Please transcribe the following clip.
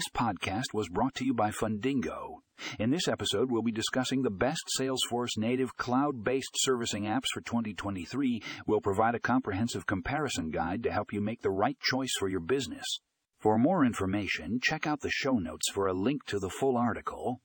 This podcast was brought to you by Fundingo. In this episode, we'll be discussing the best Salesforce native cloud based servicing apps for 2023. We'll provide a comprehensive comparison guide to help you make the right choice for your business. For more information, check out the show notes for a link to the full article